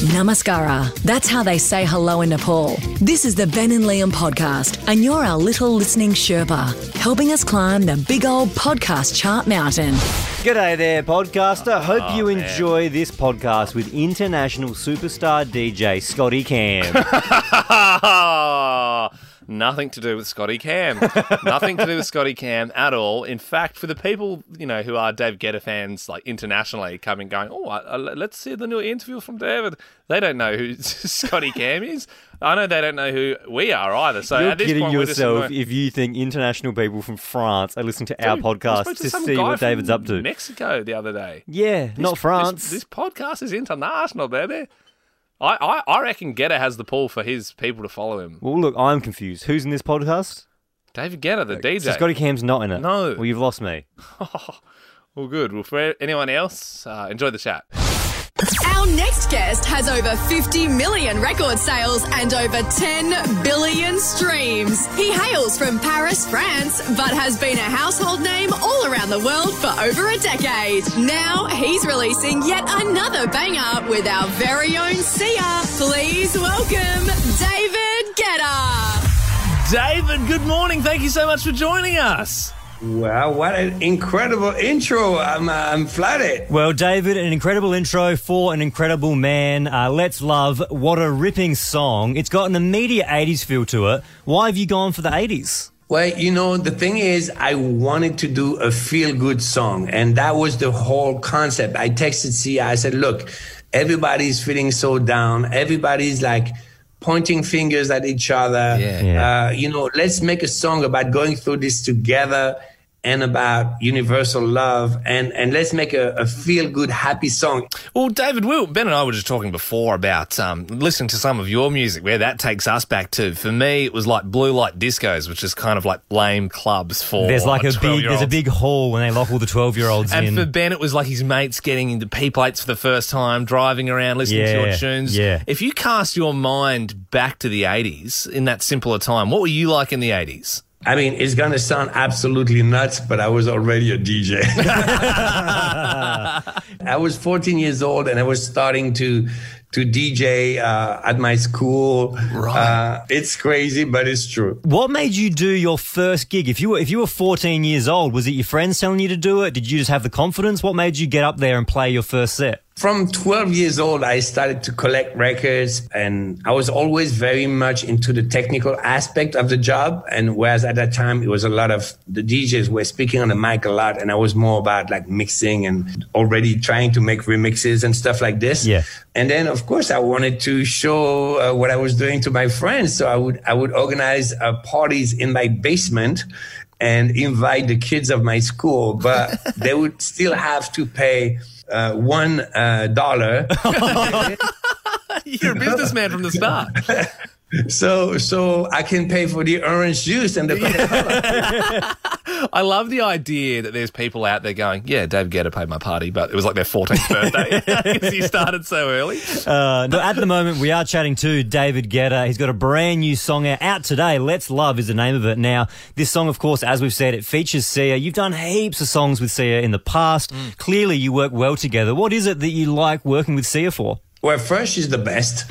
Namaskara. That's how they say hello in Nepal. This is the Ben and Liam podcast, and you're our little listening Sherpa, helping us climb the big old podcast chart mountain. G'day there, podcaster. Hope oh, you enjoy this podcast with international superstar DJ Scotty Cam. Nothing to do with Scotty Cam. Nothing to do with Scotty Cam at all. In fact, for the people you know who are Dave Guetta fans, like internationally, coming going, oh, uh, let's see the new interview from David. They don't know who Scotty Cam is. I know they don't know who we are either. So You're at this kidding point, yourself if you think international people from France are listening to our Dude, I podcast spoke to see what David's up to. Mexico the other day. Yeah, This- not this- France. This, podcast is international, baby. I, I, I reckon Guetta has the pull for his people to follow him. Well, look, I'm confused. Who's in this podcast? David Guetta, the DJ. So Scotty Cam's not in it. No. Well, you've lost me. Well, good. Well, for anyone else, uh, enjoy the chat. Our next guest has over 50 million record sales and over 10 billion streams. He hails from Paris, France, but has been a household name all around the world for over a decade. Now he's releasing yet another banger with our very own Sia. Please welcome David Guetta. David, good morning. Thank you so much for joining us. Wow, what an incredible intro. I'm, uh, I'm flattered. Well, David, an incredible intro for an incredible man. Uh, Let's Love. What a ripping song. It's got an immediate 80s feel to it. Why have you gone for the 80s? Well, you know, the thing is, I wanted to do a feel good song, and that was the whole concept. I texted Sia, I said, look, everybody's feeling so down. Everybody's like, Pointing fingers at each other. Yeah. Yeah. Uh, you know, let's make a song about going through this together and about universal love and, and let's make a, a feel good, happy song. Well, David, we, Ben and I were just talking before about um, listening to some of your music, where that takes us back to. For me, it was like blue light discos, which is kind of like lame clubs for. There's like a big, there's a big hall when they lock all the 12 year olds in. And for Ben, it was like his mates getting into P plates for the first time, driving around, listening to your tunes. yeah. If you cast your mind back to the 80s in that simpler time, what were you like in the 80s? I mean, it's going to sound absolutely nuts, but I was already a DJ. I was 14 years old and I was starting to to DJ uh, at my school. Right. Uh, it's crazy, but it's true. what made you do your first gig? If you were if you were 14 years old, was it your friends telling you to do it? Did you just have the confidence? What made you get up there and play your first set? From 12 years old, I started to collect records and I was always very much into the technical aspect of the job. And whereas at that time, it was a lot of the DJs were speaking on the mic a lot and I was more about like mixing and already trying to make remixes and stuff like this. Yeah. And then, of course, I wanted to show uh, what I was doing to my friends. So I would, I would organize uh, parties in my basement and invite the kids of my school, but they would still have to pay uh, one uh, dollar. You're a businessman from the start. so, so I can pay for the orange juice and the. I love the idea that there's people out there going, yeah, Dave Guetta paid my party, but it was like their 14th birthday because he started so early. Uh, no, at the moment, we are chatting to David Guetta. He's got a brand new song out, out today. Let's Love is the name of it. Now, this song, of course, as we've said, it features Sia. You've done heaps of songs with Sia in the past. Clearly, you work well together. What is it that you like working with Sia for? Well, first, she's the best.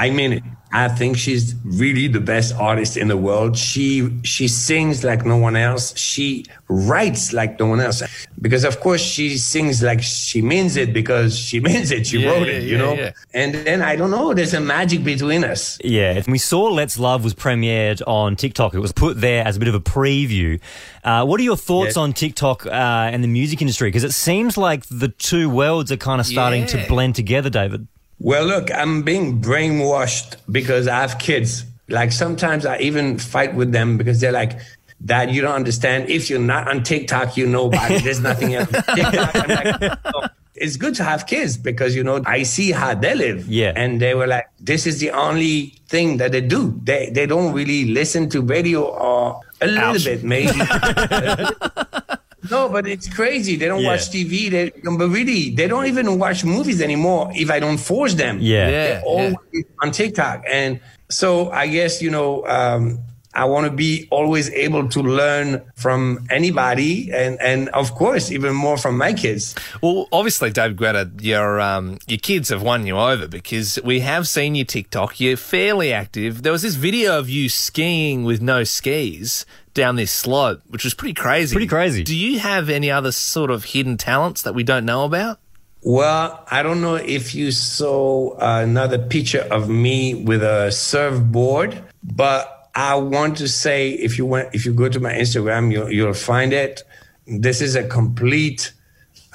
I mean it. I think she's really the best artist in the world. She she sings like no one else. She writes like no one else. Because of course she sings like she means it because she means it. She Yeah, wrote yeah, it, you yeah, know. And then I don't know. There's a magic between us. Yeah, we saw Let's Love was premiered on TikTok. It was put there as a bit of a preview. Uh, what are your thoughts on TikTok uh, and the music industry? Because it seems like the two worlds are kind of starting to blend together, David. Well, look, I'm being brainwashed because I have kids. Like sometimes I even fight with them because they're like, Dad, you don't understand. If you're not on TikTok, you nobody. There's nothing else. TikTok, I'm like, "No." It's good to have kids because you know I see how they live. Yeah. And they were like, this is the only thing that they do. They they don't really listen to radio or a little Ouch. bit maybe. No, but it's crazy. They don't Yeah. watch TV. They, but really, they don't even watch movies anymore if I don't force them. Yeah. Yeah. They're always on TikTok. And so I guess, you know, um, I want to be always able to learn from anybody, and and of course even more from my kids. Well, obviously, David Guetta, your um, your kids have won you over because we have seen your TikTok. You're fairly active. There was this video of you skiing with no skis down this slope, which was pretty crazy. Pretty crazy. Do you have any other sort of hidden talents that we don't know about? Well, I don't know if you saw uh, another picture of me with a surfboard, but I want to say if you want, if you go to my Instagram, you'll, you'll find it. This is a complete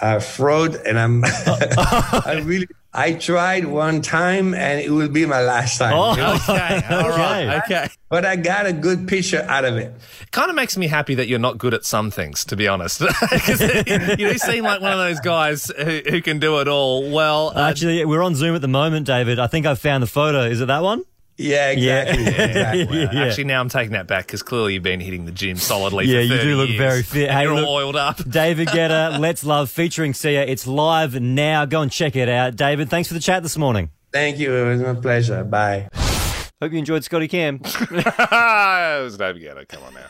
uh, fraud, and I'm I really I tried one time, and it will be my last time. Oh. you know? Okay, all right, okay. But I got a good picture out of it. it Kind of makes me happy that you're not good at some things, to be honest. you do seem like one of those guys who, who can do it all. Well, uh, Actually, we're on Zoom at the moment, David. I think I've found the photo. Is it that one? Yeah, exactly. exactly. Yeah. Actually, now I'm taking that back because clearly you've been hitting the gym solidly. Yeah, for you do look years. very fit. Hey, you're look- all oiled up. David Guetta, Let's Love featuring Sia. It's live now. Go and check it out. David, thanks for the chat this morning. Thank you. It was my pleasure. Bye. Hope you enjoyed Scotty Cam. it was David Guetta. Come on now.